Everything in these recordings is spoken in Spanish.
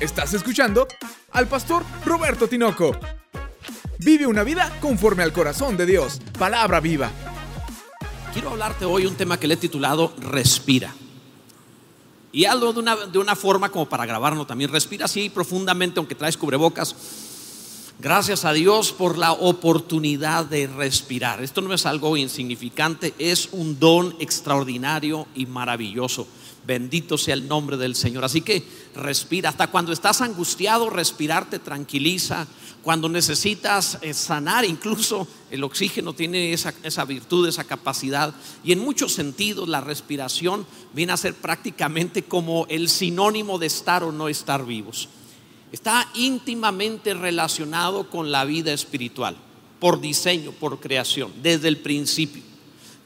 Estás escuchando al pastor Roberto Tinoco. Vive una vida conforme al corazón de Dios. Palabra viva. Quiero hablarte hoy un tema que le he titulado Respira. Y hablo de una, de una forma como para grabarlo también. Respira así profundamente, aunque traes cubrebocas. Gracias a Dios por la oportunidad de respirar. Esto no es algo insignificante, es un don extraordinario y maravilloso. Bendito sea el nombre del Señor. Así que respira. Hasta cuando estás angustiado, respirar te tranquiliza. Cuando necesitas eh, sanar, incluso el oxígeno tiene esa, esa virtud, esa capacidad. Y en muchos sentidos la respiración viene a ser prácticamente como el sinónimo de estar o no estar vivos. Está íntimamente relacionado con la vida espiritual, por diseño, por creación, desde el principio.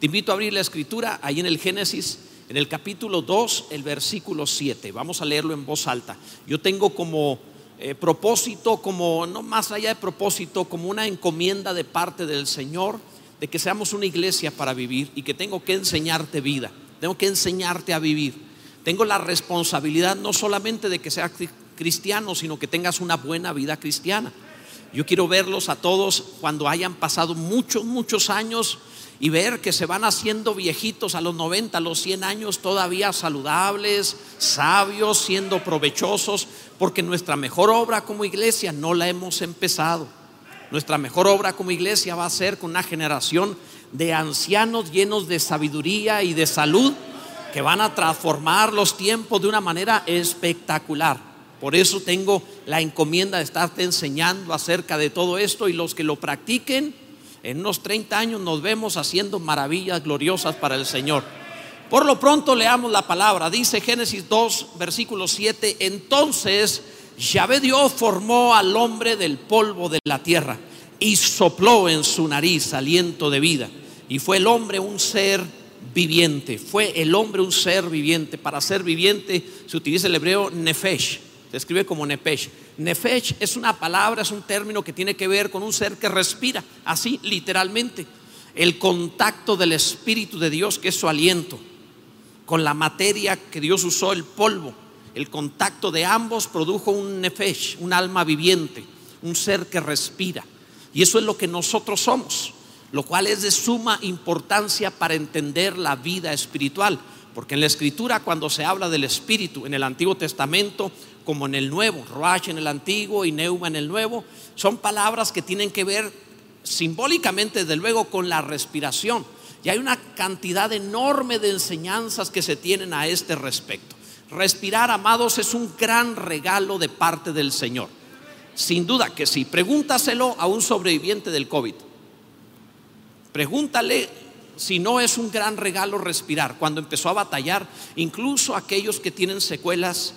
Te invito a abrir la escritura ahí en el Génesis en el capítulo 2, el versículo 7. Vamos a leerlo en voz alta. Yo tengo como eh, propósito, como no más allá de propósito, como una encomienda de parte del Señor de que seamos una iglesia para vivir y que tengo que enseñarte vida, tengo que enseñarte a vivir. Tengo la responsabilidad no solamente de que seas cristiano, sino que tengas una buena vida cristiana. Yo quiero verlos a todos cuando hayan pasado muchos, muchos años y ver que se van haciendo viejitos a los 90, a los 100 años todavía saludables, sabios, siendo provechosos, porque nuestra mejor obra como iglesia no la hemos empezado. Nuestra mejor obra como iglesia va a ser con una generación de ancianos llenos de sabiduría y de salud que van a transformar los tiempos de una manera espectacular. Por eso tengo la encomienda de estarte enseñando acerca de todo esto y los que lo practiquen en unos 30 años nos vemos haciendo maravillas gloriosas para el Señor. Por lo pronto leamos la palabra. Dice Génesis 2, versículo 7. Entonces Yahvé Dios formó al hombre del polvo de la tierra y sopló en su nariz aliento de vida. Y fue el hombre un ser viviente. Fue el hombre un ser viviente. Para ser viviente se utiliza el hebreo nefesh. Se escribe como nepesh. Nefesh es una palabra, es un término que tiene que ver con un ser que respira, así literalmente. El contacto del Espíritu de Dios, que es su aliento, con la materia que Dios usó, el polvo. El contacto de ambos produjo un nefesh, un alma viviente, un ser que respira. Y eso es lo que nosotros somos, lo cual es de suma importancia para entender la vida espiritual. Porque en la escritura cuando se habla del Espíritu, en el Antiguo Testamento, como en el Nuevo, Roach en el Antiguo y Neuma en el Nuevo, son palabras que tienen que ver simbólicamente, desde luego, con la respiración. Y hay una cantidad enorme de enseñanzas que se tienen a este respecto. Respirar, amados, es un gran regalo de parte del Señor. Sin duda que sí. Pregúntaselo a un sobreviviente del COVID. Pregúntale si no es un gran regalo respirar. Cuando empezó a batallar, incluso aquellos que tienen secuelas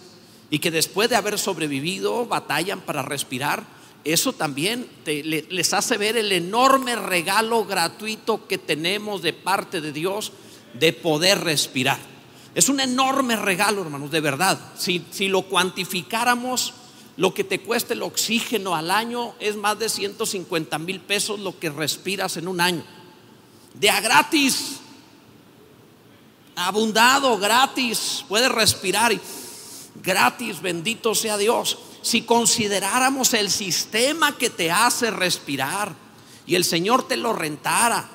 y que después de haber sobrevivido batallan para respirar, eso también les hace ver el enorme regalo gratuito que tenemos de parte de Dios de poder respirar. Es un enorme regalo, hermanos, de verdad. Si, si lo cuantificáramos, lo que te cuesta el oxígeno al año es más de 150 mil pesos lo que respiras en un año. De a gratis, abundado, gratis, puedes respirar y gratis, bendito sea Dios. Si consideráramos el sistema que te hace respirar y el Señor te lo rentara,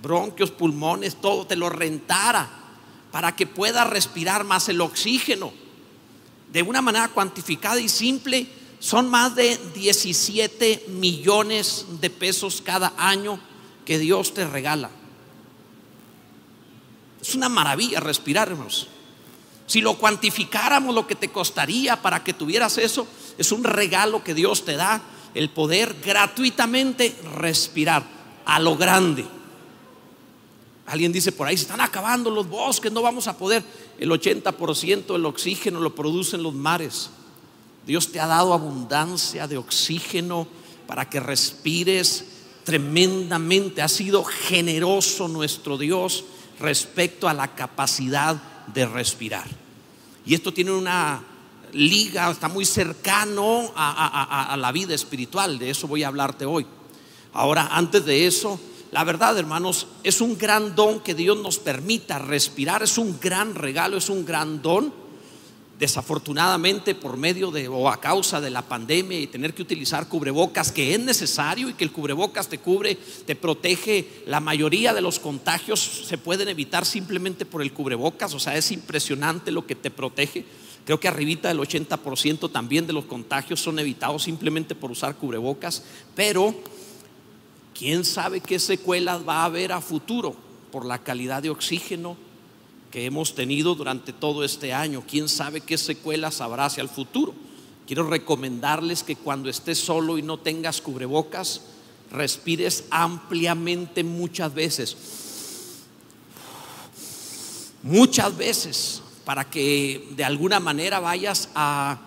bronquios, pulmones, todo te lo rentara para que puedas respirar más el oxígeno de una manera cuantificada y simple, son más de 17 millones de pesos cada año que Dios te regala. Es una maravilla respirar, hermanos. Si lo cuantificáramos lo que te costaría para que tuvieras eso, es un regalo que Dios te da, el poder gratuitamente respirar a lo grande. Alguien dice por ahí, se están acabando los bosques, no vamos a poder. El 80% del oxígeno lo producen los mares. Dios te ha dado abundancia de oxígeno para que respires tremendamente. Ha sido generoso nuestro Dios respecto a la capacidad de respirar. Y esto tiene una liga, está muy cercano a, la vida espiritual, de eso voy a hablarte hoy. Ahora, antes de eso, la verdad, hermanos, es un gran don que Dios nos permita respirar, es un gran regalo, es un gran don desafortunadamente por medio de o a causa de la pandemia y tener que utilizar cubrebocas, que es necesario y que el cubrebocas te cubre, te protege, la mayoría de los contagios se pueden evitar simplemente por el cubrebocas, o sea, es impresionante lo que te protege. Creo que arribita del 80% también de los contagios son evitados simplemente por usar cubrebocas, pero quién sabe qué secuelas va a haber a futuro por la calidad de oxígeno, que hemos tenido durante todo este año. ¿Quién sabe qué secuelas habrá hacia el futuro? Quiero recomendarles que cuando estés solo y no tengas cubrebocas, respires ampliamente muchas veces. Muchas veces para que de alguna manera vayas a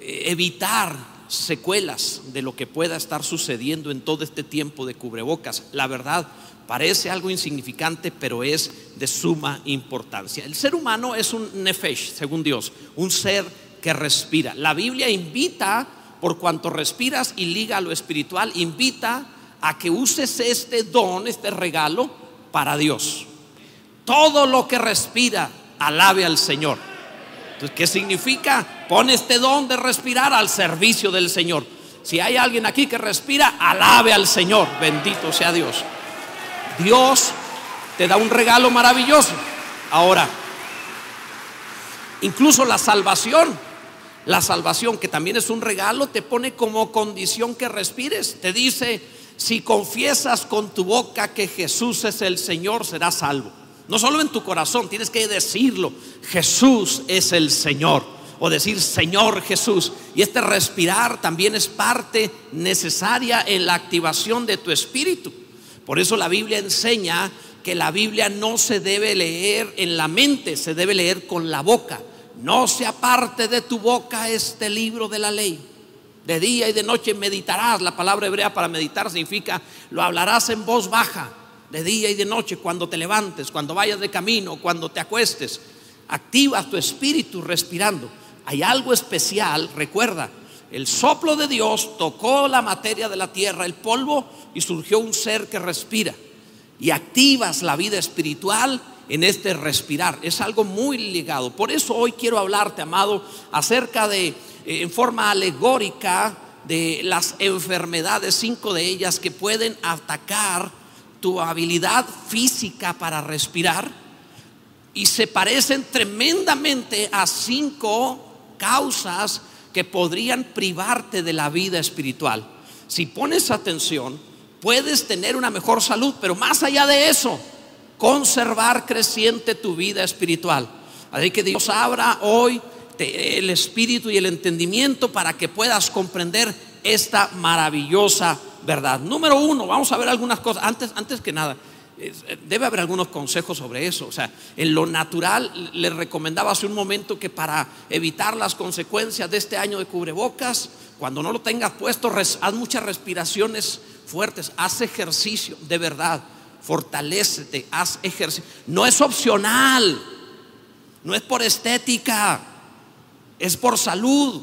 evitar secuelas de lo que pueda estar sucediendo en todo este tiempo de cubrebocas. La verdad, Parece algo insignificante, pero es de suma importancia. El ser humano es un nefesh, según Dios, un ser que respira. La Biblia invita, por cuanto respiras y liga a lo espiritual, invita a que uses este don, este regalo, para Dios. Todo lo que respira, alabe al Señor. Entonces, ¿qué significa? Pon este don de respirar al servicio del Señor. Si hay alguien aquí que respira, alabe al Señor. Bendito sea Dios. Dios te da un regalo maravilloso. Ahora, incluso la salvación, la salvación que también es un regalo, te pone como condición que respires. Te dice, si confiesas con tu boca que Jesús es el Señor, serás salvo. No solo en tu corazón, tienes que decirlo, Jesús es el Señor. O decir Señor Jesús. Y este respirar también es parte necesaria en la activación de tu espíritu. Por eso la Biblia enseña que la Biblia no se debe leer en la mente, se debe leer con la boca. No se aparte de tu boca este libro de la ley. De día y de noche meditarás. La palabra hebrea para meditar significa lo hablarás en voz baja. De día y de noche, cuando te levantes, cuando vayas de camino, cuando te acuestes. Activas tu espíritu respirando. Hay algo especial, recuerda, el soplo de Dios tocó la materia de la tierra, el polvo, y surgió un ser que respira. Y activas la vida espiritual en este respirar. Es algo muy ligado. Por eso hoy quiero hablarte, amado, acerca de, eh, en forma alegórica, de las enfermedades, cinco de ellas que pueden atacar tu habilidad física para respirar. Y se parecen tremendamente a cinco causas que podrían privarte de la vida espiritual. Si pones atención, puedes tener una mejor salud, pero más allá de eso, conservar creciente tu vida espiritual. Así que Dios abra hoy el espíritu y el entendimiento para que puedas comprender esta maravillosa verdad. Número uno, vamos a ver algunas cosas. Antes, antes que nada, debe haber algunos consejos sobre eso. O sea, en lo natural le recomendaba hace un momento que para evitar las consecuencias de este año de cubrebocas, cuando no lo tengas puesto, haz muchas respiraciones fuertes, haz ejercicio, de verdad, fortalecete, haz ejercicio. No es opcional, no es por estética, es por salud.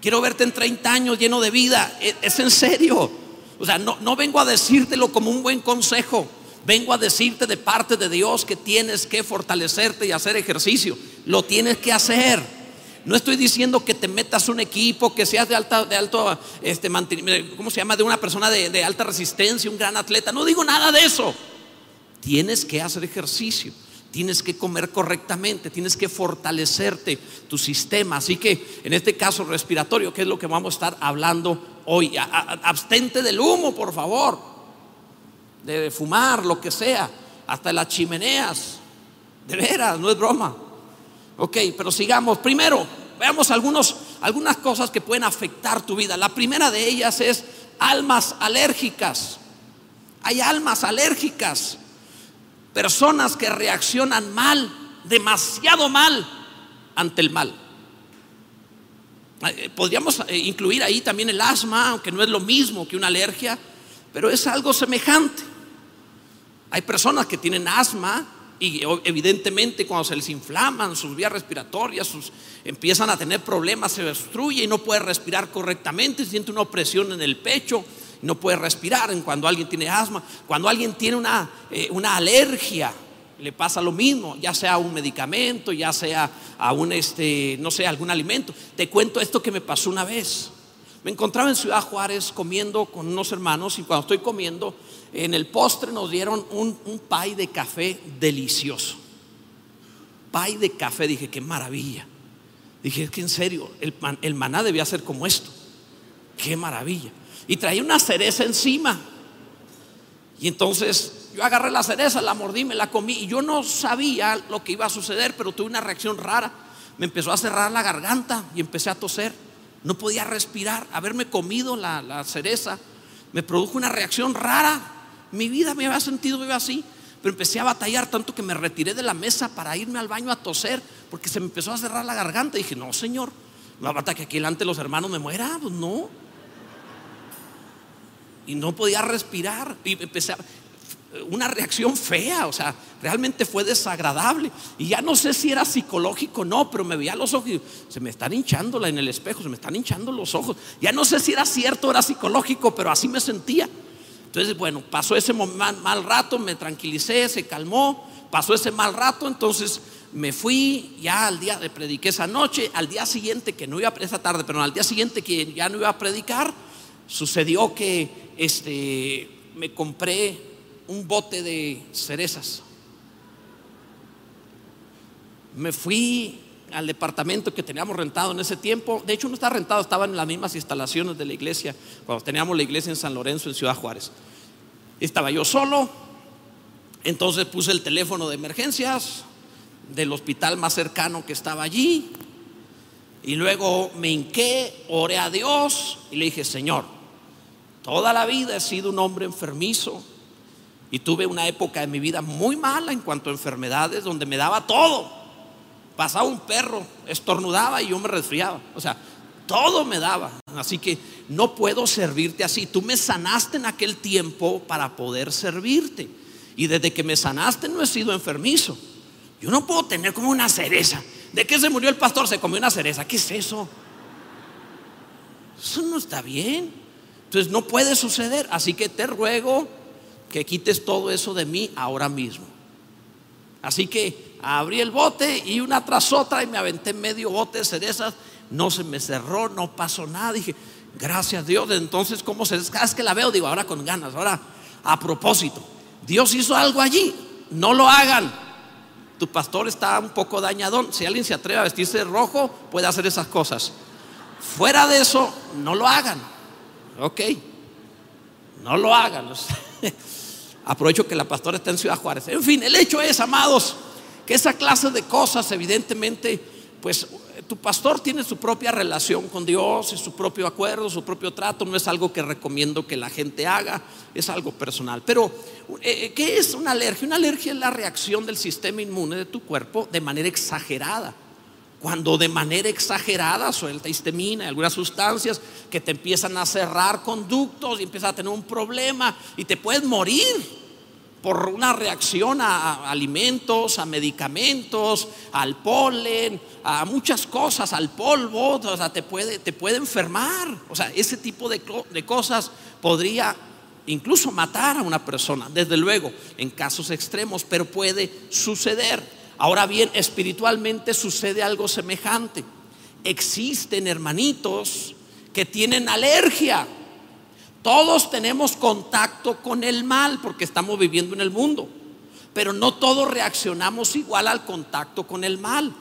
Quiero verte en 30 años lleno de vida, es, es en serio. O sea, no, no vengo a decírtelo como un buen consejo. Vengo a decirte de parte de Dios que tienes que fortalecerte y hacer ejercicio. Lo tienes que hacer. No estoy diciendo que te metas un equipo, que seas de alta, de alto, este, ¿cómo se llama? De una persona de, de alta resistencia, un gran atleta. No digo nada de eso. Tienes que hacer ejercicio tienes que comer correctamente, tienes que fortalecerte tu sistema. Así que en este caso respiratorio, que es lo que vamos a estar hablando hoy, abstente del humo, por favor de fumar, lo que sea, hasta las chimeneas. De veras, no es broma. Ok, pero sigamos. Primero, veamos algunos, algunas cosas que pueden afectar tu vida. La primera de ellas es almas alérgicas. Hay almas alérgicas. Personas que reaccionan mal, demasiado mal, ante el mal. Eh, podríamos eh, incluir ahí también el asma, aunque no es lo mismo que una alergia, pero es algo semejante. Hay personas que tienen asma y evidentemente cuando se les inflaman sus vías respiratorias, sus, empiezan a tener problemas, se destruye y no puede respirar correctamente, siente una opresión en el pecho, no puede respirar cuando alguien tiene asma, cuando alguien tiene una, eh, una alergia, le pasa lo mismo, ya sea un medicamento, ya sea a un, este, no sé, algún alimento. Te cuento esto que me pasó una vez. Me encontraba en Ciudad Juárez comiendo con unos hermanos y cuando estoy comiendo, en el postre nos dieron un, un pay de café delicioso. Pay de café, dije, qué maravilla. Dije, es que en serio, el, maná debía ser como esto. Qué maravilla. Y traía una cereza encima. Y entonces yo agarré la cereza, la mordí, me la comí. Y yo no sabía lo que iba a suceder, pero tuve una reacción rara. Me empezó a cerrar la garganta y empecé a toser. No podía respirar. Haberme comido la cereza me produjo una reacción rara. Mi vida me había sentido viva así. Pero empecé a batallar tanto que me retiré de la mesa para irme al baño a toser porque se me empezó a cerrar la garganta. Y dije, no, señor, no bata que aquí delante los hermanos me muera. Pues no. Y no podía respirar. Y empecé a, una reacción fea, o sea, realmente fue desagradable. Y ya no sé si era psicológico o no, pero me veía los ojos y se me están hinchando en el espejo, se me están hinchando los ojos. Ya no sé si era cierto o era psicológico, pero así me sentía. Entonces, bueno, pasó ese mal, mal rato, me tranquilicé, se calmó, pasó ese mal rato, entonces me fui ya al día de prediqué esa noche, al día siguiente que no iba a esa tarde, pero al día siguiente que ya no iba a predicar, sucedió que este me compré un bote de cerezas. Me fui al departamento que teníamos rentado en ese tiempo. De hecho, no estaba rentado, estaban en las mismas instalaciones de la iglesia, cuando teníamos la iglesia en San Lorenzo, en Ciudad Juárez. Estaba yo solo, entonces puse el teléfono de emergencias del hospital más cercano que estaba allí. Y luego me hinqué, oré a Dios y le dije, Señor, toda la vida he sido un hombre enfermizo y tuve una época de mi vida muy mala en cuanto a enfermedades, donde me daba todo. Pasaba un perro, estornudaba y yo me resfriaba. O sea, todo me daba. Así que no puedo servirte así. Tú me sanaste en aquel tiempo para poder servirte. Y desde que me sanaste no he sido enfermizo. Yo no puedo tener como una cereza. ¿De qué se murió el pastor? Se comió una cereza. ¿Qué es eso? Eso no está bien. Entonces no puede suceder. Así que te ruego que quites todo eso de mí ahora mismo. Así que abrí el bote y una tras otra y me aventé medio bote de cerezas. No se me cerró, no pasó nada. Dije, gracias a Dios. Entonces, ¿cómo se Cada vez que la veo, digo, ahora con ganas, ahora a propósito. Dios hizo algo allí. No lo hagan. Tu pastor está un poco dañadón. Si alguien se atreve a vestirse de rojo, puede hacer esas cosas. Fuera de eso, no lo hagan. Ok. No lo hagan. Aprovecho que la pastora está en Ciudad Juárez. En fin, el hecho es, amados, que esa clase de cosas, evidentemente, pues tu pastor tiene su propia relación con Dios y su propio acuerdo, su propio trato. No es algo que recomiendo que la gente haga, es algo personal. Pero, eh, ¿qué es una alergia? Una alergia es la reacción del sistema inmune de tu cuerpo de manera exagerada cuando de manera exagerada suelta histamina y algunas sustancias que te empiezan a cerrar conductos y empiezas a tener un problema y te puedes morir por una reacción a, alimentos, a medicamentos, al polen, a muchas cosas, al polvo, o sea, te puede, te puede enfermar. O sea, ese tipo de, de cosas podría incluso matar a una persona, desde luego, en casos extremos, pero puede suceder. Ahora bien, espiritualmente sucede algo semejante. Existen hermanitos que tienen alergia. Todos tenemos contacto con el mal porque estamos viviendo en el mundo, pero no todos reaccionamos igual al contacto con el mal.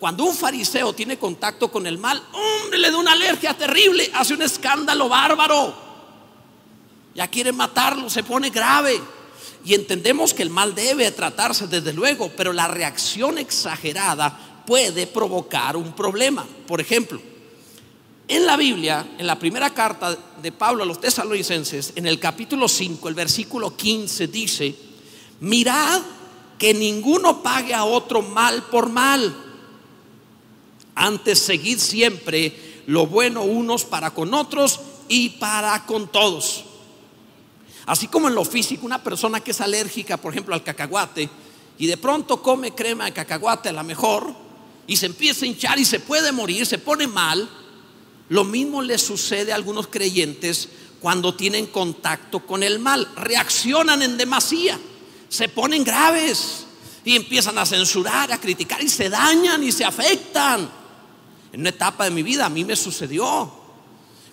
Cuando un fariseo tiene contacto con el mal, hombre, le da una alergia terrible, hace un escándalo bárbaro. Ya quiere matarlo, se pone grave. Y entendemos que el mal debe tratarse desde luego, pero la reacción exagerada puede provocar un problema. Por ejemplo, en la Biblia, en la primera carta de Pablo a los tesalonicenses, en el capítulo 5, el versículo 15 dice, mirad que ninguno pague a otro mal por mal. Antes seguid siempre lo bueno unos para con otros y para con todos. Así como en lo físico, una persona que es alérgica, por ejemplo, al cacahuate, y de pronto come crema de cacahuate a la mejor, y se empieza a hinchar y se puede morir, se pone mal, lo mismo le sucede a algunos creyentes cuando tienen contacto con el mal. Reaccionan en demasía, se ponen graves, y empiezan a censurar, a criticar y se dañan y se afectan. En una etapa de mi vida a mí me sucedió.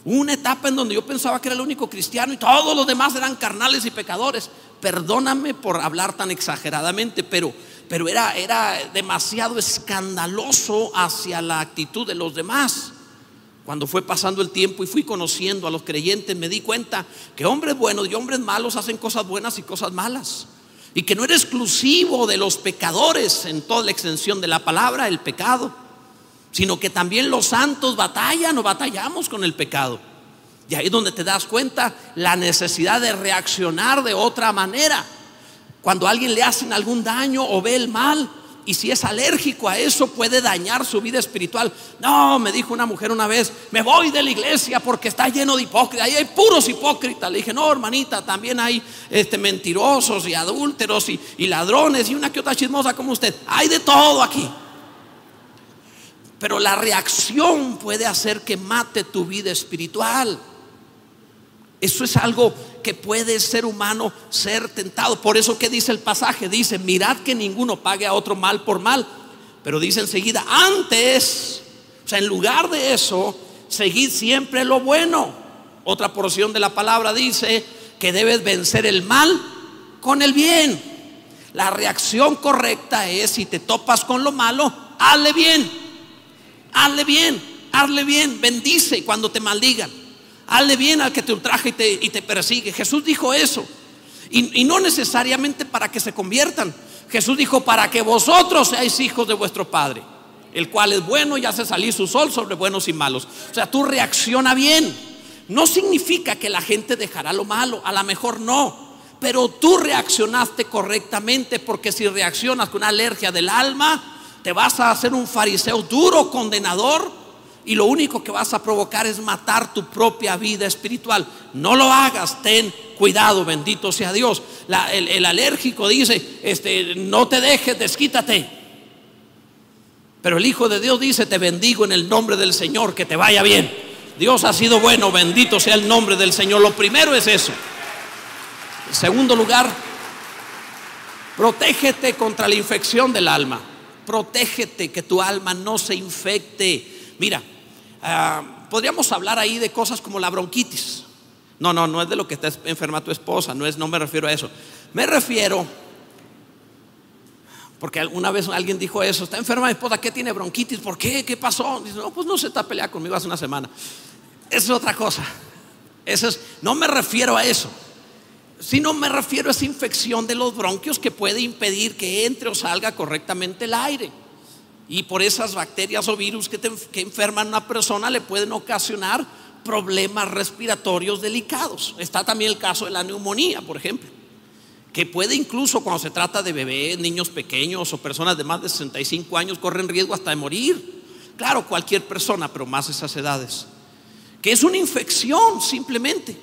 Una etapa en donde yo pensaba que era el único cristiano y todos los demás eran carnales y pecadores. Perdóname por hablar tan exageradamente, pero, pero era, era demasiado escandaloso hacia la actitud de los demás. Cuando fue pasando el tiempo y fui conociendo a los creyentes, me di cuenta que hombres buenos y hombres malos hacen cosas buenas y cosas malas. Y que no era exclusivo de los pecadores en toda la extensión de la palabra, el pecado, sino que también los santos batallan o batallamos con el pecado. Y ahí es donde te das cuenta la necesidad de reaccionar de otra manera. Cuando a alguien le hacen algún daño o ve el mal, y si es alérgico a eso puede dañar su vida espiritual. No, me dijo una mujer una vez, me voy de la iglesia porque está lleno de hipócritas. Ahí hay puros hipócritas. Le dije, no, hermanita, también hay este, mentirosos y adúlteros y, y ladrones y una que otra chismosa como usted. Hay de todo aquí. Pero la reacción puede hacer que mate tu vida espiritual. Eso es algo que puede ser humano ser tentado. Por eso que dice el pasaje, dice, mirad que ninguno pague a otro mal por mal. Pero dice enseguida, antes, o sea, en lugar de eso, seguid siempre lo bueno. Otra porción de la palabra dice que debes vencer el mal con el bien. La reacción correcta es, si te topas con lo malo, hazle bien. Hazle bien, hazle bien, bendice cuando te maldigan. Hazle bien al que te ultraja y te, persigue. Jesús dijo eso. Y, y, no necesariamente para que se conviertan. Jesús dijo para que vosotros seáis hijos de vuestro Padre, el cual es bueno y hace salir su sol sobre buenos y malos. O sea, tú reacciona bien. No significa que la gente dejará lo malo, a lo mejor no. Pero tú reaccionaste correctamente porque si reaccionas con una alergia del alma, te vas a hacer un fariseo duro, condenador y lo único que vas a provocar es matar tu propia vida espiritual. No lo hagas, ten cuidado, bendito sea Dios. El, el, alérgico dice, este, no te dejes, desquítate. Pero el Hijo de Dios dice, te bendigo en el nombre del Señor, que te vaya bien. Dios ha sido bueno, bendito sea el nombre del Señor. Lo primero es eso. En segundo lugar, protégete contra la infección del alma. Protégete que tu alma no se infecte. Mira, Uh, podríamos hablar ahí de cosas como la bronquitis. No, no, no es de lo que está enferma tu esposa, no es, no me refiero a eso. Me refiero, porque alguna vez alguien dijo eso, está enferma mi esposa, ¿qué tiene bronquitis? ¿Por qué? ¿Qué pasó? Dice, no, pues no se está peleando conmigo hace una semana. Eso es otra cosa. Eso es, no me refiero a eso. Sino me refiero a esa infección de los bronquios que puede impedir que entre o salga correctamente el aire. Y por esas bacterias o virus que, te, que enferman a una persona le pueden ocasionar problemas respiratorios delicados. Está también el caso de la neumonía, por ejemplo, que puede incluso cuando se trata de bebés, niños pequeños o personas de más de 65 años, corren riesgo hasta de morir. Claro, cualquier persona, pero más esas edades. Que es una infección simplemente.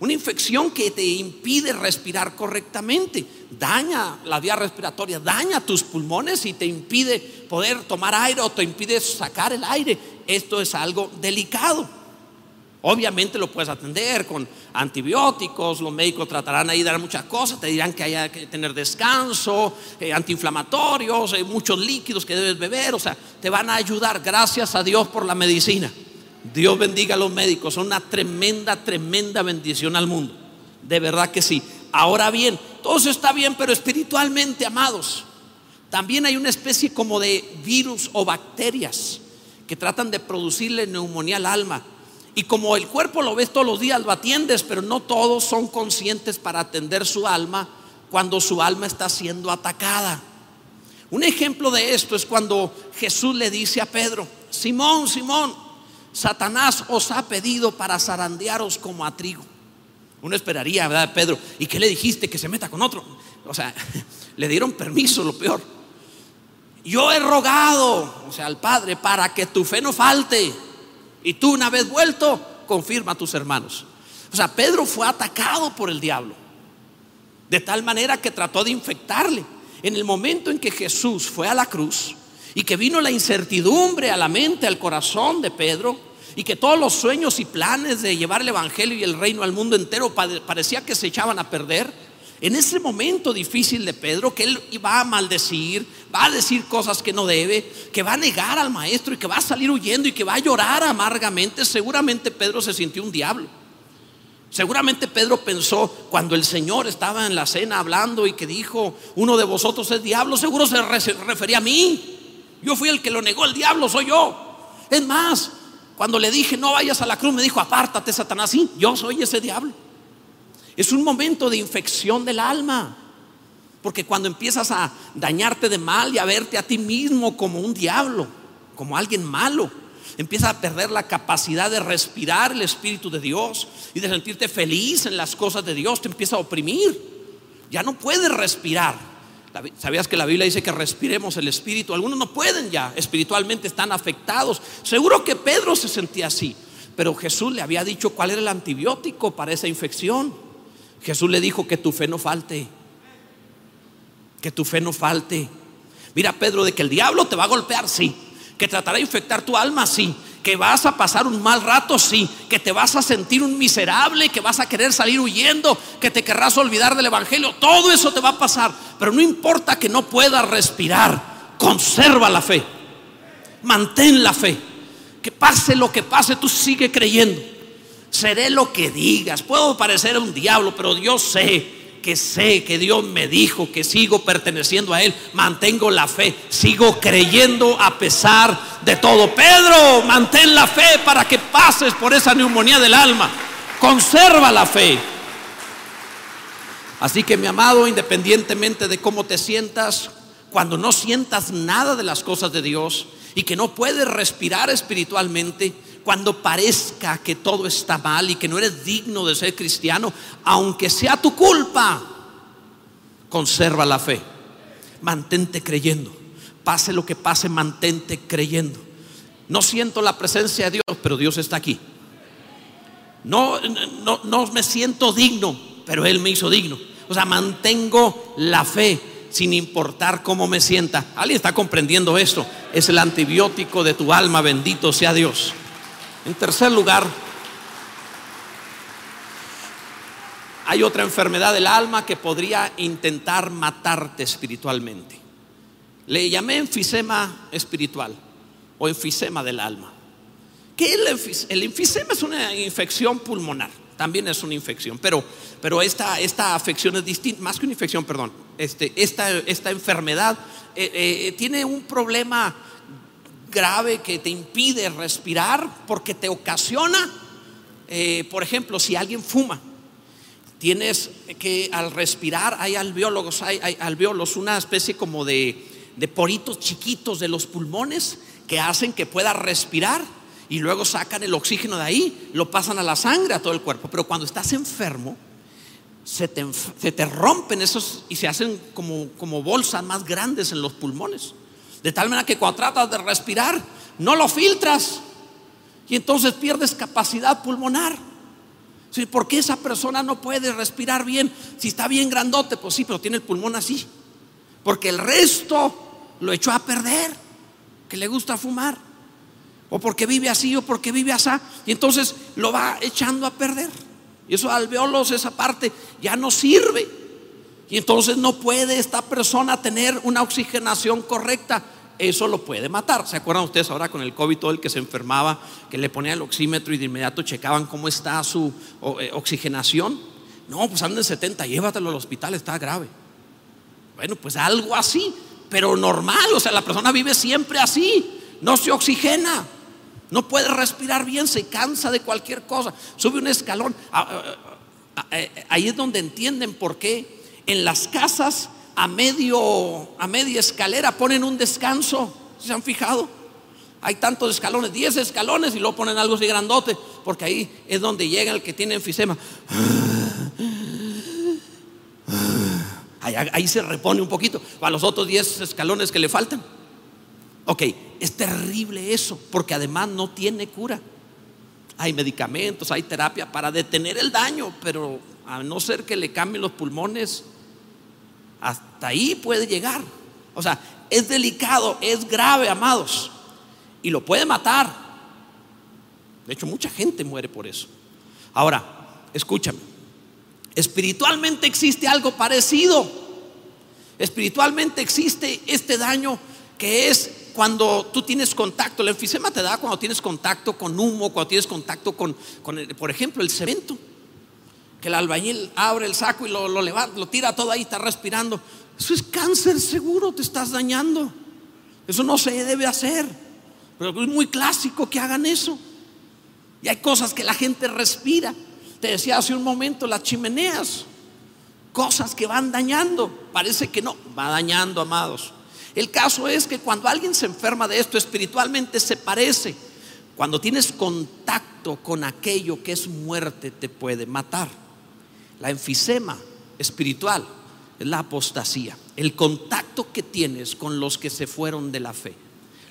Una infección que te impide respirar correctamente, daña la vía respiratoria, daña tus pulmones y te impide poder tomar aire o te impide sacar el aire. Esto es algo delicado. Obviamente lo puedes atender con antibióticos, los médicos tratarán ahí de dar muchas cosas, te dirán que hay que tener descanso, eh, antiinflamatorios, eh, muchos líquidos que debes beber, o sea, te van a ayudar, gracias a Dios por la medicina. Dios bendiga a los médicos, son una tremenda, tremenda bendición al mundo. De verdad que sí. Ahora bien, todo eso está bien, pero espiritualmente, amados, también hay una especie como de virus o bacterias que tratan de producirle neumonía al alma. Y como el cuerpo lo ves todos los días, lo atiendes, pero no todos son conscientes para atender su alma cuando su alma está siendo atacada. Un ejemplo de esto es cuando Jesús le dice a Pedro, Simón, Simón, Satanás os ha pedido para zarandearos como a trigo. Uno esperaría, ¿verdad, Pedro? ¿Y qué le dijiste? Que se meta con otro. O sea, le dieron permiso, lo peor. Yo he rogado, o sea, al Padre, para que tu fe no falte. Y tú, una vez vuelto, confirma a tus hermanos. O sea, Pedro fue atacado por el diablo. De tal manera que trató de infectarle. En el momento en que Jesús fue a la cruz, y que vino la incertidumbre a la mente, al corazón de Pedro, y que todos los sueños y planes de llevar el Evangelio y el reino al mundo entero parecía que se echaban a perder, En ese momento difícil de Pedro, que él va a maldecir, va a decir cosas que no debe, que va a negar al maestro y que va a salir huyendo y que va a llorar amargamente, seguramente Pedro se sintió un diablo. Seguramente Pedro pensó cuando el Señor estaba en la cena hablando y que dijo, uno de vosotros es diablo, seguro se refería a mí. Yo fui el que lo negó, el diablo soy yo. Es más, cuando le dije no vayas a la cruz, me dijo, apártate, Satanás. Sí, yo soy ese diablo. Es un momento de infección del alma. Porque cuando empiezas a dañarte de mal y a verte a ti mismo como un diablo, como alguien malo, empiezas a perder la capacidad de respirar el Espíritu de Dios y de sentirte feliz en las cosas de Dios, te empieza a oprimir. Ya no puedes respirar. ¿Sabías que la Biblia dice que respiremos el Espíritu? Algunos no pueden ya, espiritualmente están afectados. Seguro que Pedro se sentía así, pero Jesús le había dicho cuál era el antibiótico para esa infección. Jesús le dijo que tu fe no falte, que tu fe no falte. Mira Pedro, de que el diablo te va a golpear, sí, que tratará de infectar tu alma, sí, que vas a pasar un mal rato, sí, que te vas a sentir un miserable, que vas a querer salir huyendo, que te querrás olvidar del Evangelio, todo eso te va a pasar, pero no importa que no puedas respirar, conserva la fe, mantén la fe, que pase lo que pase, tú sigue creyendo, seré lo que digas, puedo parecer un diablo, pero Dios sé que sé que Dios me dijo que sigo perteneciendo a Él, mantengo la fe, sigo creyendo a pesar de todo. Pedro, mantén la fe para que pases por esa neumonía del alma. Conserva la fe. Así que mi amado, independientemente de cómo te sientas, cuando no sientas nada de las cosas de Dios y que no puedes respirar espiritualmente, cuando parezca que todo está mal y que no eres digno de ser cristiano, aunque sea tu culpa, conserva la fe. Mantente creyendo. Pase lo que pase, mantente creyendo. No siento la presencia de Dios, pero Dios está aquí. No, no, no me siento digno, pero Él me hizo digno. O sea, mantengo la fe sin importar cómo me sienta. ¿Alguien está comprendiendo esto? Es el antibiótico de tu alma, bendito sea Dios. En tercer lugar, hay otra enfermedad del alma que podría intentar matarte espiritualmente. Le llamé enfisema espiritual o enfisema del alma. ¿Qué es el enfisema? es una infección pulmonar, también es una infección, pero, pero esta, esta afección es distinta, más que una infección, perdón, este, esta, esta enfermedad eh, eh, tiene un problema grave que te impide respirar porque te ocasiona, eh, por ejemplo, si alguien fuma, tienes que al respirar hay alveólogos, hay, hay alveolos, una especie como de, de poritos chiquitos de los pulmones que hacen que pueda respirar y luego sacan el oxígeno de ahí, lo pasan a la sangre, a todo el cuerpo. Pero cuando estás enfermo, se te, se te rompen esos y se hacen como, como bolsas más grandes en los pulmones. De tal manera que cuando tratas de respirar, no lo filtras. Y entonces pierdes capacidad pulmonar. ¿Por qué esa persona no puede respirar bien? Si está bien grandote, pues sí, pero tiene el pulmón así. Porque el resto lo echó a perder, que le gusta fumar. O porque vive así o porque vive así. Y entonces lo va echando a perder. Y eso alveolos, esa parte, ya no sirve. Y entonces no puede esta persona tener una oxigenación correcta. Eso lo puede matar. ¿Se acuerdan ustedes ahora con el COVID, todo el que se enfermaba, que le ponía el oxímetro y de inmediato checaban cómo está su eh, oxigenación? No, pues anda en 70, llévatelo al hospital, está grave. Bueno, pues algo así, pero normal. O sea, la persona vive siempre así, no se oxigena. No puede respirar bien, se cansa de cualquier cosa. Sube un escalón. Ah, ah, ah, eh, ahí es donde entienden por qué en las casas a medio a media escalera ponen un descanso. ¿Se han fijado? Hay tantos escalones, 10 escalones y luego ponen algo así grandote, porque ahí es donde llega el que tiene enfisema. Ahí, ahí se repone un poquito para los otros 10 escalones que le faltan. Ok, es terrible eso, porque además no tiene cura. Hay medicamentos, hay terapia para detener el daño, pero a no ser que le cambien los pulmones, hasta ahí puede llegar. O sea, es delicado, es grave, amados. Y lo puede matar. De hecho, mucha gente muere por eso. Ahora, escúchame. Espiritualmente existe algo parecido. Espiritualmente existe este daño que es cuando tú tienes contacto. El enfisema te da cuando tienes contacto con humo, cuando tienes contacto con, por ejemplo, el cemento. Que el albañil abre el saco y lo, lo levanta, lo tira todo ahí, está respirando. Eso es cáncer seguro, te estás dañando. Eso no se debe hacer. Pero es muy clásico que hagan eso. Y hay cosas que la gente respira. Te decía hace un momento, las chimeneas. Cosas que van dañando. Parece que no, va dañando, amados. El caso es que cuando alguien se enferma de esto espiritualmente se parece. Cuando tienes contacto con aquello que es muerte te puede matar. La enfisema espiritual es la apostasía, el contacto que tienes con los que se fueron de la fe,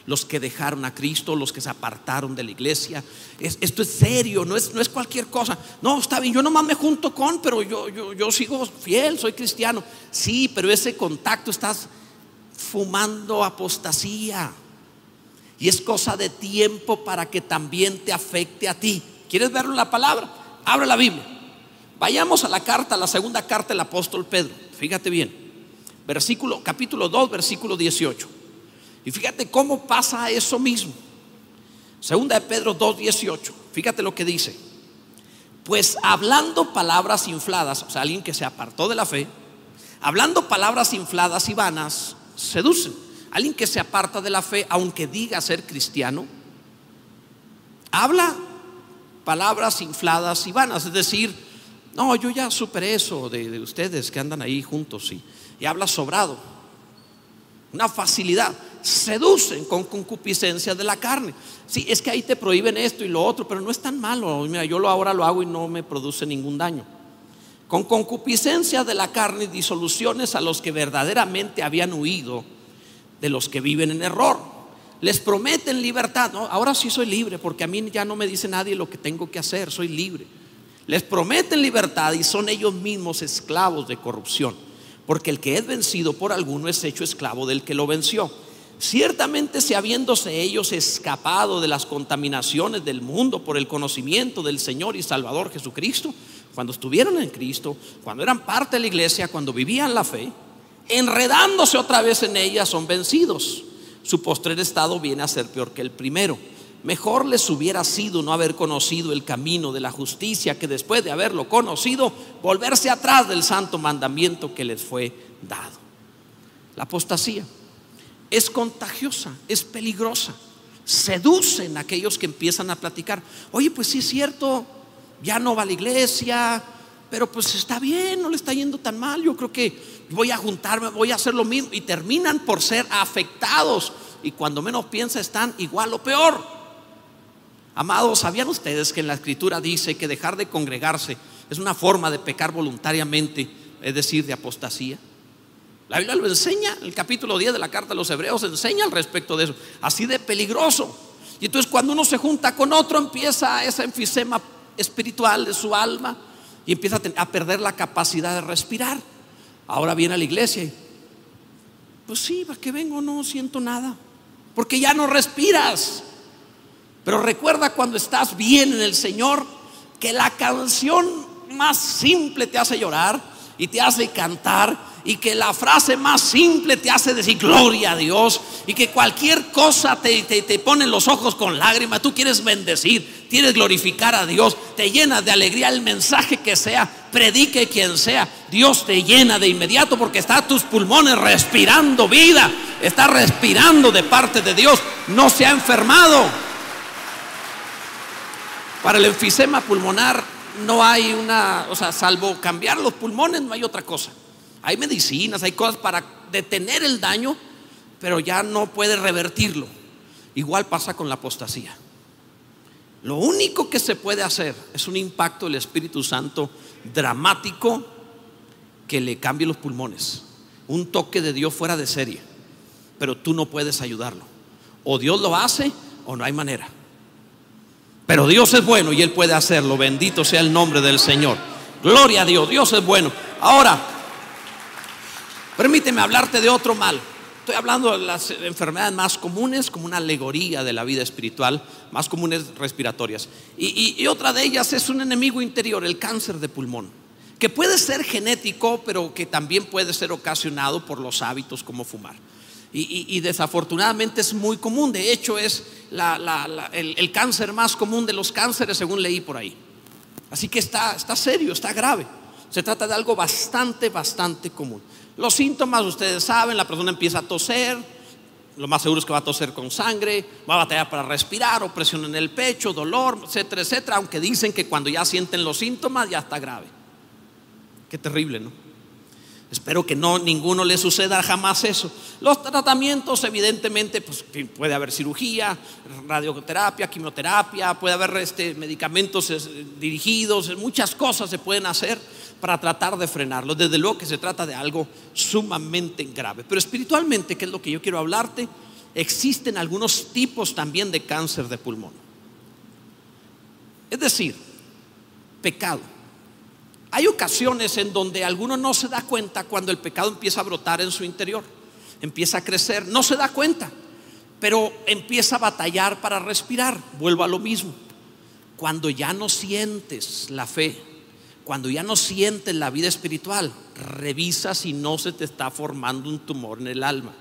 los que dejaron a Cristo, los que se apartaron de la iglesia. esto es serio, no es, no es cualquier cosa. No, está bien, yo nomás me junto con, pero yo, yo, yo sigo fiel, soy cristiano. Sí, pero ese contacto estás fumando apostasía. Y es cosa de tiempo para que también te afecte a ti. ¿Quieres verlo en la palabra? Abre la Biblia. Vayamos a la carta, la segunda carta del apóstol Pedro. Fíjate bien. Versículo, capítulo 2, versículo 18. Y fíjate cómo pasa eso mismo. Segunda de Pedro 2, 18. Fíjate lo que dice. Pues hablando palabras infladas, o sea, alguien que se apartó de la fe, hablando palabras infladas y vanas, seducen. Alguien que se aparta de la fe, aunque diga ser cristiano, habla palabras infladas y vanas. Es decir, no, yo ya superé eso de, ustedes que andan ahí juntos y, y habla sobrado. Una facilidad. Seducen con concupiscencia de la carne. Sí, es que ahí te prohíben esto y lo otro, pero no es tan malo. Mira, yo ahora lo hago y no me produce ningún daño con concupiscencia de la carne disoluciones a los que verdaderamente habían huido de los que viven en error. Les prometen libertad. No, ahora sí soy libre porque a mí ya no me dice nadie lo que tengo que hacer, soy libre. Les prometen libertad y son ellos mismos esclavos de corrupción, porque el que es vencido por alguno es hecho esclavo del que lo venció. Ciertamente si habiéndose ellos escapado de las contaminaciones del mundo por el conocimiento del Señor y Salvador Jesucristo, cuando estuvieron en Cristo, cuando eran parte de la iglesia, cuando vivían la fe, enredándose otra vez en ella, son vencidos. Su postrer estado viene a ser peor que el primero. Mejor les hubiera sido no haber conocido el camino de la justicia que después de haberlo conocido, volverse atrás del santo mandamiento que les fue dado. La apostasía es contagiosa, es peligrosa. Seducen a aquellos que empiezan a platicar. Oye, pues sí es cierto, ya no va a la iglesia, pero pues está bien, no le está yendo tan mal. Yo creo que voy a juntarme, voy a hacer lo mismo. Y terminan por ser afectados. Y cuando menos piensa están igual o peor. Amados, ¿sabían ustedes que en la escritura dice que dejar de congregarse es una forma de pecar voluntariamente, es decir, de apostasía? La Biblia lo enseña, el capítulo 10 de la carta a los hebreos enseña al respecto de eso, así de peligroso. Y entonces cuando uno se junta con otro empieza esa enfisema espiritual de su alma y empieza a, perder la capacidad de respirar. Ahora viene a la iglesia y, pues sí, ¿para qué vengo? No siento nada. Porque ya no respiras. Pero recuerda cuando estás bien en el Señor, que la canción más simple te hace llorar y te hace cantar y que la frase más simple te hace decir gloria a Dios y que cualquier cosa te, te, pone los ojos con lágrimas, tú quieres bendecir, quieres glorificar a Dios, te llena de alegría el mensaje que sea, predique quien sea, Dios te llena de inmediato porque está tus pulmones respirando vida, está respirando de parte de Dios, no se ha enfermado. Para el enfisema pulmonar no hay una, o sea, salvo cambiar los pulmones, no hay otra cosa. Hay medicinas, hay cosas para detener el daño, pero ya no puede revertirlo. Igual pasa con la apostasía. Lo único que se puede hacer es un impacto del Espíritu Santo dramático que le cambie los pulmones. Un toque de Dios fuera de serie. Pero tú no puedes ayudarlo. O Dios lo hace o no hay manera. Pero Dios es bueno y Él puede hacerlo. Bendito sea el nombre del Señor. Gloria a Dios. Dios es bueno. Ahora, Permíteme hablarte de otro mal. Estoy hablando de las enfermedades más comunes, como una alegoría de la vida espiritual, más comunes respiratorias. Y, otra de ellas es un enemigo interior, el cáncer de pulmón. que puede ser genético, pero que también puede ser ocasionado por los hábitos como fumar. Y, desafortunadamente es muy común, de hecho es el, cáncer más común de los cánceres según leí por ahí. Así que está, está serio, está grave. Se trata de algo bastante, bastante común. Los síntomas, ustedes saben, la persona empieza a toser, lo más seguro es que va a toser con sangre, va a batallar para respirar, opresión en el pecho, dolor, etcétera, etcétera, aunque dicen que cuando ya sienten los síntomas ya está grave. Qué terrible, ¿no? Espero que no ninguno le suceda jamás eso. Los tratamientos, evidentemente, pues puede haber cirugía, radioterapia, quimioterapia, puede haber este, medicamentos dirigidos, muchas cosas se pueden hacer para tratar de frenarlo. Desde luego que se trata de algo sumamente grave. Pero espiritualmente, ¿qué es lo que yo quiero hablarte? Existen algunos tipos también de cáncer de pulmón. Es decir, pecado. Hay ocasiones en donde alguno no se da cuenta cuando el pecado empieza a brotar en su interior, empieza a crecer, no se da cuenta, pero empieza a batallar para respirar. Vuelvo a lo mismo. Cuando ya no sientes la fe, cuando ya no sientes la vida espiritual, revisa si no se te está formando un tumor en el alma.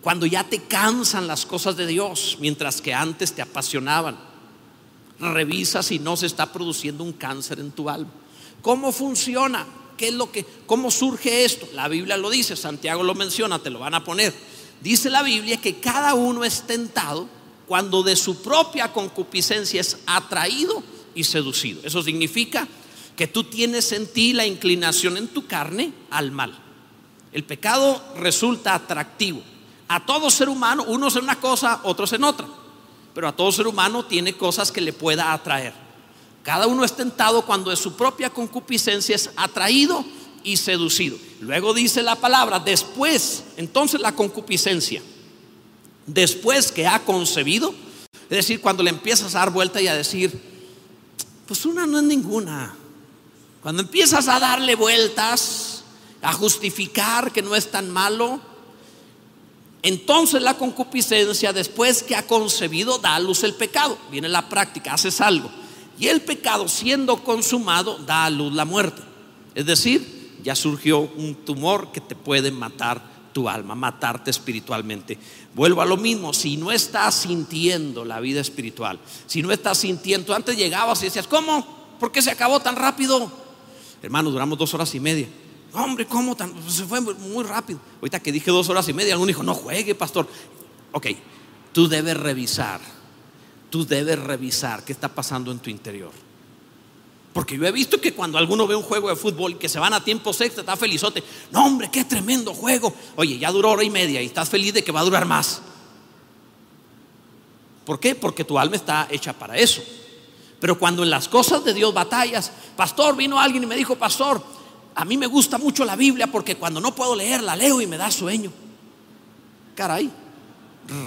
Cuando ya te cansan las cosas de Dios, mientras que antes te apasionaban, revisa si no se está produciendo un cáncer en tu alma. ¿Cómo funciona? ¿Qué es lo que cómo surge esto? La Biblia lo dice, Santiago lo menciona, te lo van a poner. Dice la Biblia que cada uno es tentado cuando de su propia concupiscencia es atraído y seducido. Eso significa que tú tienes en ti la inclinación en tu carne al mal. El pecado resulta atractivo. A todo ser humano, unos en una cosa, otros en otra. Pero a todo ser humano tiene cosas que le pueda atraer. Cada uno es tentado cuando de su propia concupiscencia es atraído y seducido. Luego dice la palabra, después, entonces la concupiscencia, después que ha concebido, es decir, cuando le empiezas a dar vuelta y a decir, pues una no es ninguna, cuando empiezas a darle vueltas, a justificar que no es tan malo, entonces la concupiscencia, después que ha concebido, da a luz el pecado. Viene la práctica, haces algo. Y el pecado, siendo consumado, da a luz la muerte. Es decir, ya surgió un tumor que te puede matar tu alma, matarte espiritualmente. Vuelvo a lo mismo, si no estás sintiendo la vida espiritual, si no estás sintiendo, antes llegabas y decías, ¿cómo? ¿Por qué se acabó tan rápido? Hermano, duramos dos horas y media. Hombre, ¿cómo tan? Pues se fue muy rápido. Ahorita que dije dos horas y media, algún dijo, no juegue, pastor. Ok, tú debes revisar, tú debes revisar qué está pasando en tu interior. Porque yo he visto que cuando alguno ve un juego de fútbol que se van a tiempo sexto, está felizote. No, hombre, qué tremendo juego. Oye, ya duró hora y media y estás feliz de que va a durar más. ¿Por qué? Porque tu alma está hecha para eso. Pero cuando en las cosas de Dios batallas, pastor, vino alguien y me dijo, pastor, a mí me gusta mucho la Biblia porque cuando no puedo leer la leo y me da sueño. Caray,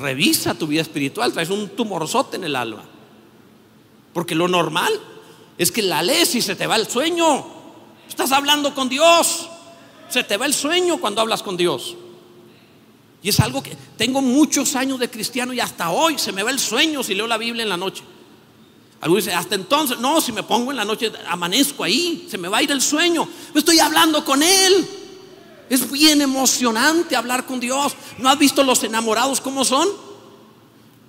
revisa tu vida espiritual, traes un tumorzote en el alma. Porque lo normal es que la lees y se te va el sueño. Estás hablando con Dios, se te va el sueño cuando hablas con Dios. Y es algo que tengo muchos años de cristiano y hasta hoy se me va el sueño si leo la Biblia en la noche. Algunos dicen, hasta entonces, no, si me pongo en la noche, amanezco ahí, se me va a ir el sueño. Estoy hablando con Él. Es bien emocionante hablar con Dios. ¿No has visto los enamorados cómo son?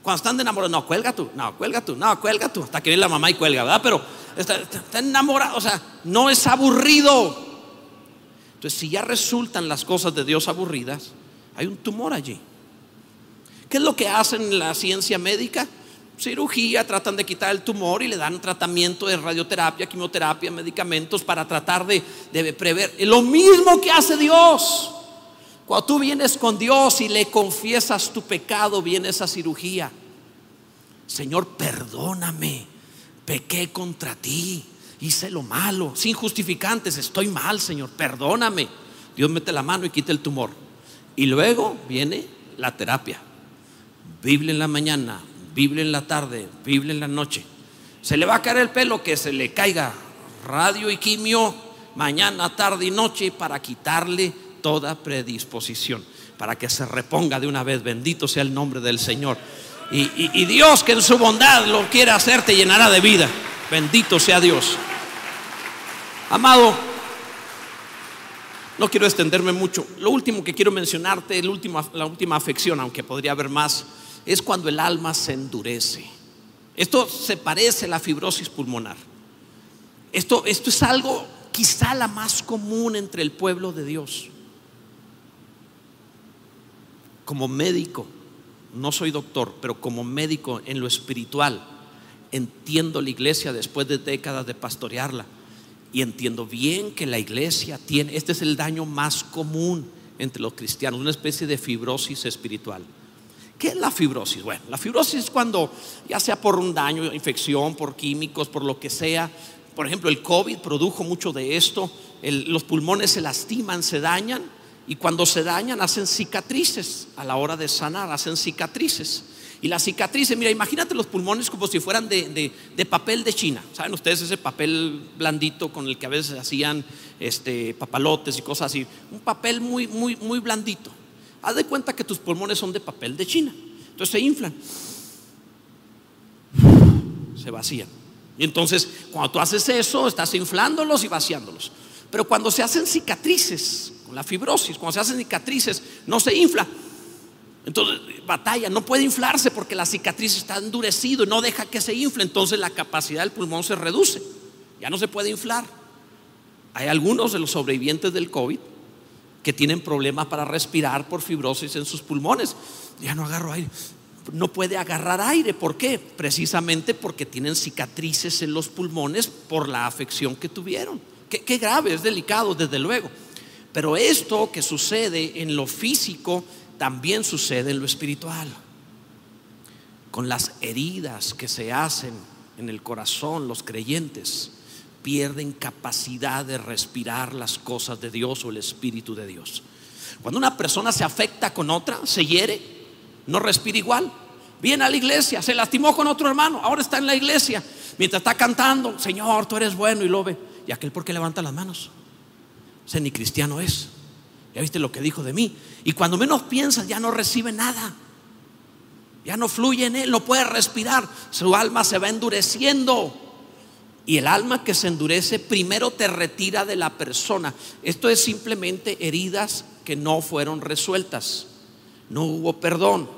Cuando están de enamorados, no, cuelga tú, no, cuelga tú, no, cuelga tú. Hasta que viene la mamá y cuelga, ¿verdad? Pero está, está enamorado, o sea, no es aburrido. Entonces, si ya resultan las cosas de Dios aburridas, hay un tumor allí. ¿Qué es lo que hacen en la ciencia médica? Cirugía, tratan de quitar el tumor y le dan tratamiento de radioterapia, quimioterapia, medicamentos para tratar de, de prever. Lo mismo que hace Dios. Cuando tú vienes con Dios y le confiesas tu pecado, viene esa cirugía. Señor, perdóname, pequé contra ti, hice lo malo, sin justificantes, estoy mal, Señor, perdóname. Dios mete la mano y quita el tumor. Y luego viene la terapia. Biblia en la mañana, Biblia en la tarde, Biblia en la noche. Se le va a caer el pelo, que se le caiga radio y quimio mañana, tarde y noche para quitarle toda predisposición, para que se reponga de una vez. Bendito sea el nombre del Señor. Y, Dios que en su bondad lo quiere hacer, te llenará de vida. Bendito sea Dios. Amado, No quiero extenderme mucho. Lo último que quiero mencionarte, la última afección, aunque podría haber más, es cuando el alma se endurece. Esto se parece a la fibrosis pulmonar. Esto, esto es algo quizá la más común entre el pueblo de Dios. Como médico, no soy doctor, pero como médico en lo espiritual, entiendo la iglesia después de décadas de pastorearla y entiendo bien que la iglesia tiene, este es el daño más común entre los cristianos, una especie de fibrosis espiritual. ¿Qué es la fibrosis? Bueno, la fibrosis es cuando, ya sea por un daño, infección, por químicos, por lo que sea, por ejemplo, el COVID produjo mucho de esto, los pulmones se lastiman, se dañan, y cuando se dañan hacen cicatrices, a la hora de sanar hacen cicatrices. Y las cicatrices, mira, imagínate los pulmones como si fueran de, papel de China. ¿Saben ustedes ese papel blandito con el que a veces hacían este, papalotes y cosas así? Un papel muy, muy, muy blandito. Haz de cuenta que tus pulmones son de papel de China. Entonces se inflan. Se vacían. Y entonces, cuando tú haces eso, estás inflándolos y vaciándolos. Pero cuando se hacen cicatrices, con la fibrosis, cuando se hacen cicatrices, no se infla, entonces, batalla, no puede inflarse porque la cicatriz está endurecido y no deja que se infle. Entonces, la capacidad del pulmón se reduce. Ya no se puede inflar. Hay algunos de los sobrevivientes del COVID que tienen problemas para respirar por fibrosis en sus pulmones. Ya no agarro aire. No puede agarrar aire. ¿Por qué? Precisamente porque tienen cicatrices en los pulmones por la afección que tuvieron. Qué, qué grave, es delicado, desde luego. Pero esto que sucede en lo físico también sucede en lo espiritual. Con las heridas que se hacen en el corazón, los creyentes pierden capacidad de respirar las cosas de Dios o el Espíritu de Dios. Cuando una persona se afecta con otra, se hiere, no respira igual. Viene a la iglesia, se lastimó con otro hermano, ahora está en la iglesia, mientras está cantando, Señor, tú eres bueno y lo ve. ¿Y aquel por qué levanta las manos? Ese ni cristiano es. Ya viste lo que dijo de mí. Y cuando menos piensas, ya no recibe nada. Ya no fluye en él, no puede respirar. Su alma se va endureciendo. Y el alma que se endurece primero te retira de la persona. Esto es simplemente heridas que no fueron resueltas. No hubo perdón.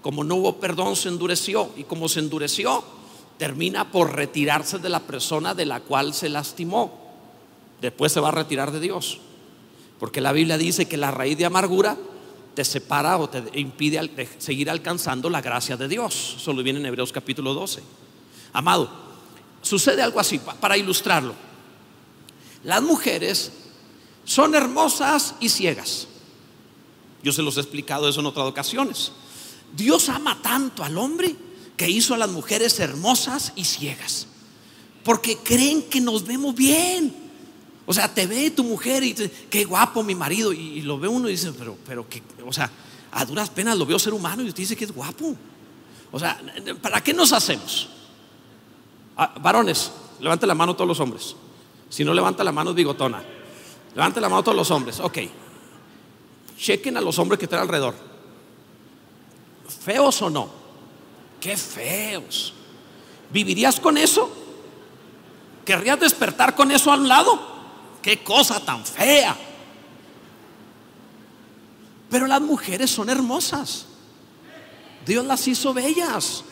Como no hubo perdón, se endureció. Y como se endureció, termina por retirarse de la persona de la cual se lastimó. Después se va a retirar de Dios. Porque la Biblia dice que la raíz de amargura te separa o te impide seguir alcanzando la gracia de Dios. Eso lo viene en Hebreos capítulo 12. Amado, sucede algo así, para ilustrarlo. Las mujeres son hermosas y ciegas. Yo se los he explicado eso en otras ocasiones. Dios ama tanto al hombre que hizo a las mujeres hermosas y ciegas. Porque creen que nos vemos bien. O sea, te ve tu mujer y dice, qué guapo mi marido. Y, lo ve uno y dice, pero, pero que, o sea, a duras penas lo veo ser humano y usted dice que es guapo. O sea, ¿para qué nos hacemos? Ah, varones, levante la mano todos los hombres. Si no levanta la mano bigotona. Levante la mano todos los hombres. Ok. Chequen a los hombres que están alrededor. ¿Feos o no? Qué feos. ¿Vivirías con eso? ¿Querrías despertar con eso a un lado? qué cosa tan fea. Pero las mujeres son hermosas. Dios las hizo bellas.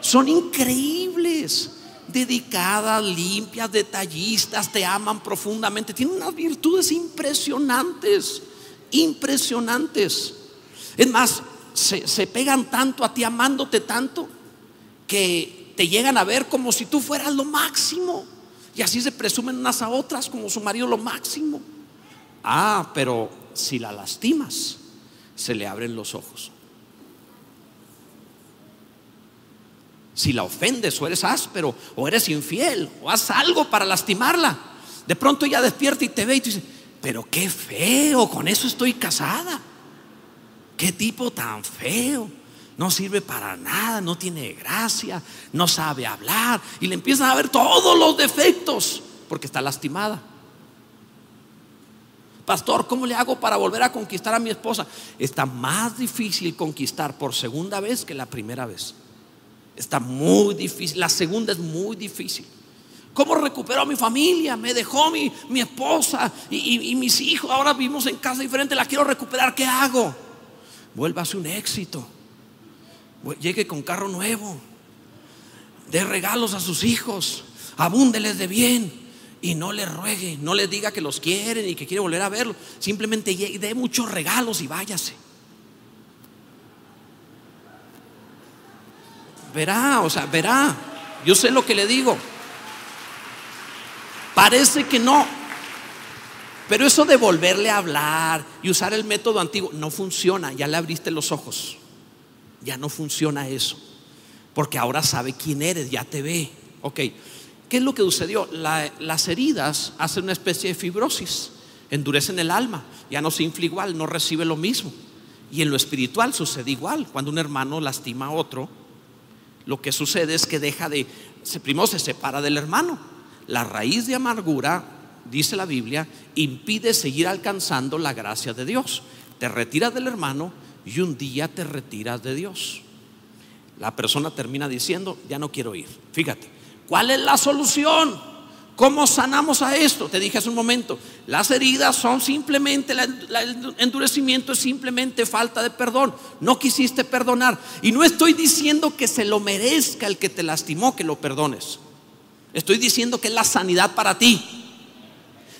Son increíbles, dedicadas, limpias, detallistas, te aman profundamente. Tienen unas virtudes impresionantes, impresionantes. Es más, se, se pegan tanto a ti, amándote tanto, que te llegan a ver como si tú fueras lo máximo. Y así se presumen unas a otras como su marido lo máximo. Ah, pero si la lastimas, se le abren los ojos. Si la ofendes o eres áspero o eres infiel o haz algo para lastimarla, de pronto ella despierta y te ve y te dice, pero qué feo, con eso estoy casada. Qué tipo tan feo no sirve para nada, no tiene gracia, no sabe hablar y le empiezan a ver todos los defectos porque está lastimada. Pastor, ¿cómo le hago para volver a conquistar a mi esposa? Está más difícil conquistar por segunda vez que la primera vez. Está muy difícil. La segunda es muy difícil. ¿Cómo recuperó a mi familia? Me dejó mi, mi esposa y, mis hijos. Ahora vivimos en casa diferente. La quiero recuperar. ¿Qué hago? Vuélvase un éxito. Llegue con carro nuevo. De regalos a sus hijos. Abúndeles de bien. Y no le ruegue. No les diga que los quieren y que quiere volver a verlos. Simplemente dé muchos regalos y váyase. Verá, o sea, verá. Yo sé lo que le digo. Parece que no. Pero eso de volverle a hablar y usar el método antiguo no funciona. Ya le abriste los ojos. Ya no funciona eso. Porque ahora sabe quién eres, ya te ve. Ok. ¿Qué es lo que sucedió? las heridas hacen una especie de fibrosis, endurecen el alma, ya no se infla igual, no recibe lo mismo. Y en lo espiritual sucede igual. Cuando un hermano lastima a otro, lo que sucede es que deja de, primero se separa del hermano la raíz de amargura, dice la Biblia, impide seguir alcanzando la gracia de Dios. Te retiras del hermano y un día te retiras de Dios. La persona termina diciendo, ya no quiero ir. Fíjate, ¿cuál es la solución? ¿Cómo sanamos a esto? Te dije hace un momento, las heridas son simplemente, el endurecimiento es simplemente falta de perdón. No quisiste perdonar. Y no estoy diciendo que se lo merezca el que te lastimó que lo perdones. Estoy diciendo que es la sanidad para ti.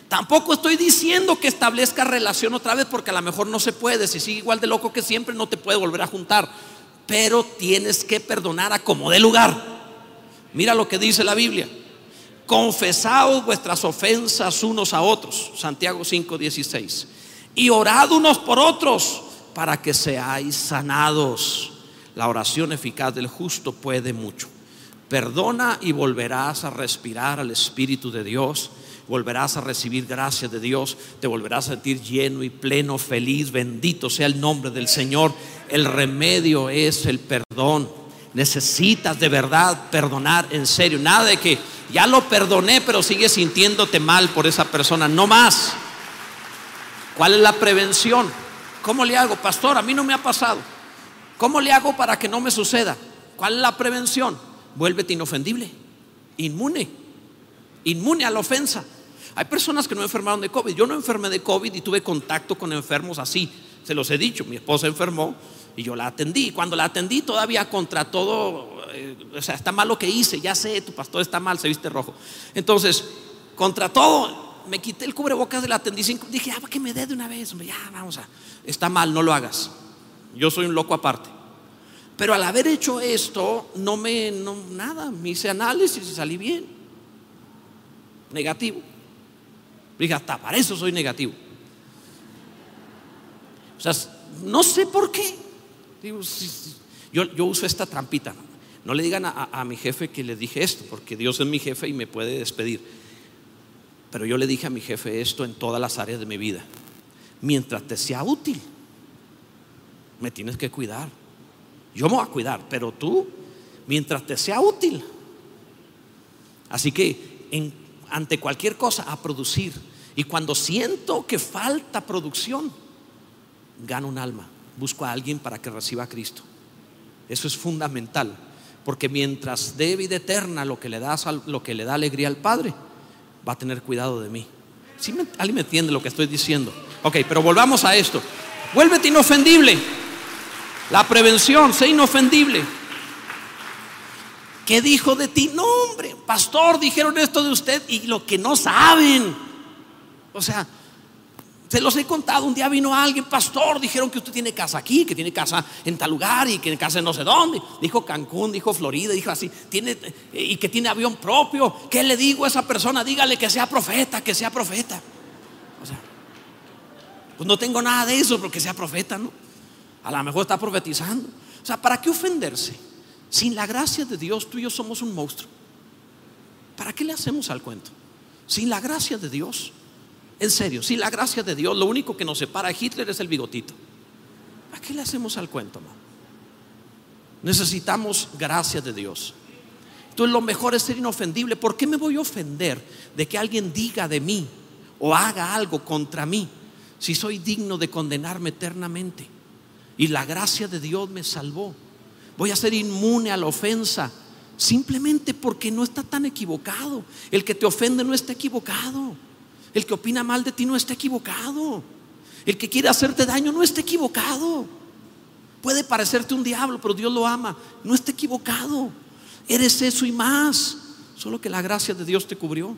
Tampoco estoy diciendo que establezca relación otra vez porque a lo mejor no se puede. Si sigue igual de loco que siempre no te puede volver a juntar. Pero tienes que perdonar a como de lugar. Mira lo que dice la Biblia. Confesaos vuestras ofensas unos a otros. Santiago 5:16. Y orad unos por otros para que seáis sanados. La oración eficaz del justo puede mucho. Perdona y volverás a respirar al Espíritu de Dios. Volverás a recibir gracia de Dios. Te volverás a sentir lleno y pleno, feliz. Bendito sea el nombre del Señor. El remedio es el perdón. Necesitas de verdad perdonar en serio. Nada de que ya lo perdoné, pero sigues sintiéndote mal por esa persona. No más. ¿Cuál es la prevención? ¿Cómo le hago? Pastor, a mí no me ha pasado. ¿Cómo le hago para que no me suceda? ¿Cuál es la prevención? vuélvete inofendible, inmune, inmune a la ofensa. Hay personas que no enfermaron de COVID. Yo no enfermé de COVID y tuve contacto con enfermos así. Se los he dicho, mi esposa enfermó y yo la atendí. Cuando la atendí todavía contra todo, eh, o sea, está mal lo que hice, ya sé, tu pastor está mal, se viste rojo. Entonces, contra todo, me quité el cubrebocas de la atendí. Dije, ah, que me dé de una vez, ya vamos a, está mal, no lo hagas. Yo soy un loco aparte. Pero al haber hecho esto, no me, no, nada, me hice análisis y salí bien. Negativo. Dije, hasta para eso soy negativo. O sea, no sé por qué. Yo, yo, uso esta trampita. No le digan a, a mi jefe que le dije esto, porque Dios es mi jefe y me puede despedir. Pero yo le dije a mi jefe esto en todas las áreas de mi vida. Mientras te sea útil, me tienes que cuidar. Yo me voy a cuidar, pero tú, mientras te sea útil. Así que ante cualquier cosa, a producir. Y cuando siento que falta producción, gano un alma. Busco a alguien para que reciba a Cristo. Eso es fundamental. Porque mientras dé vida eterna lo que le da, lo que le da alegría al Padre, va a tener cuidado de mí. ¿Sí ¿Alguien me entiende lo que estoy diciendo? Ok, pero volvamos a esto. Vuélvete inofendible. La prevención, sé inofendible. ¿Qué dijo de ti? No, hombre, pastor, dijeron esto de usted y lo que no saben. O sea, se los he contado. Un día vino alguien, pastor, dijeron que usted tiene casa aquí, que tiene casa en tal lugar y que tiene casa en no sé dónde. Dijo Cancún, dijo Florida, dijo así, tiene, y que tiene avión propio. ¿Qué le digo a esa persona? Dígale que sea profeta, que sea profeta. O sea, pues no tengo nada de eso, porque sea profeta, ¿no? A lo mejor está profetizando. O sea, ¿para qué ofenderse? Sin la gracia de Dios, tú y yo somos un monstruo. ¿Para qué le hacemos al cuento? Sin la gracia de Dios. En serio, sin la gracia de Dios, lo único que nos separa a Hitler es el bigotito. ¿Para qué le hacemos al cuento, Necesitamos gracia de Dios. Entonces lo mejor es ser inofendible. ¿Por qué me voy a ofender de que alguien diga de mí o haga algo contra mí si soy digno de condenarme eternamente? y la gracia de Dios me salvó. Voy a ser inmune a la ofensa Simplemente porque no está tan equivocado. El que te ofende no está equivocado. El que opina mal de ti no está equivocado. El que quiere hacerte daño no está equivocado. Puede parecerte un diablo, pero Dios lo ama. No está equivocado. Eres eso y más. Solo que la gracia de Dios te cubrió.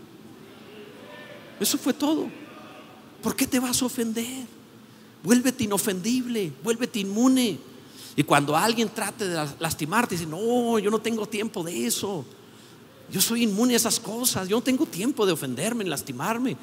Eso fue todo. ¿Por qué te vas a ofender? Vuélvete inofendible, vuélvete inmune. Y cuando alguien trate de lastimarte, dice, no, yo no tengo tiempo de eso. Yo soy inmune a esas cosas. Yo no tengo tiempo de ofenderme, lastimarme.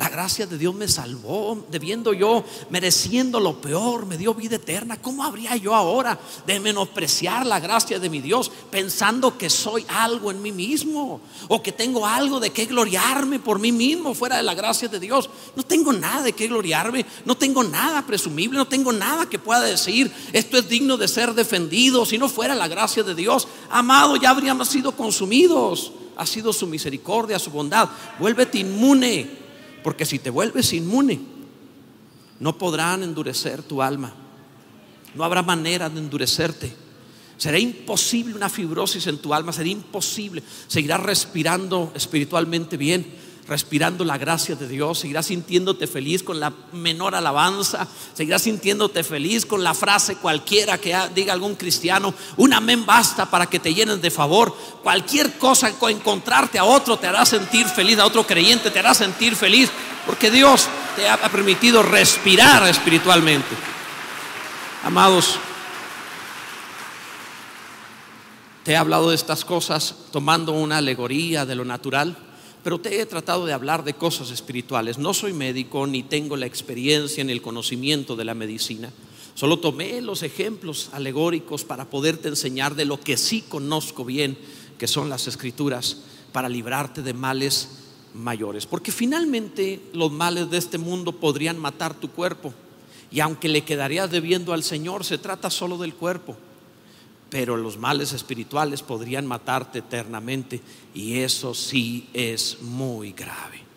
La gracia de Dios me salvó, debiendo yo, mereciendo lo peor, me dio vida eterna. ¿Cómo habría yo ahora de menospreciar la gracia de mi Dios pensando que soy algo en mí mismo o que tengo algo de qué gloriarme por mí mismo fuera de la gracia de Dios? No tengo nada de qué gloriarme, no tengo nada presumible, no tengo nada que pueda decir esto es digno de ser defendido si no fuera la gracia de Dios. Amado, ya habríamos sido consumidos. Ha sido su misericordia, su bondad. Vuélvete inmune porque si te vuelves inmune, no podrán endurecer tu alma. No habrá manera de endurecerte. Será imposible una fibrosis en tu alma, será imposible. Seguirás respirando espiritualmente bien respirando la gracia de Dios, seguirás sintiéndote feliz con la menor alabanza, seguirás sintiéndote feliz con la frase cualquiera que diga algún cristiano, un amén basta para que te llenen de favor. Cualquier cosa, encontrarte a otro te hará sentir feliz, a otro creyente te hará sentir feliz, porque Dios te ha permitido respirar espiritualmente. Amados, te he hablado de estas cosas tomando una alegoría de lo natural pero te he tratado de hablar de cosas espirituales. No soy médico ni tengo la experiencia ni el conocimiento de la medicina. Solo tomé los ejemplos alegóricos para poderte enseñar de lo que sí conozco bien, que son las escrituras, para librarte de males mayores. Porque finalmente los males de este mundo podrían matar tu cuerpo. Y aunque le quedarías debiendo al Señor, se trata solo del cuerpo pero los males espirituales podrían matarte eternamente y eso sí es muy grave.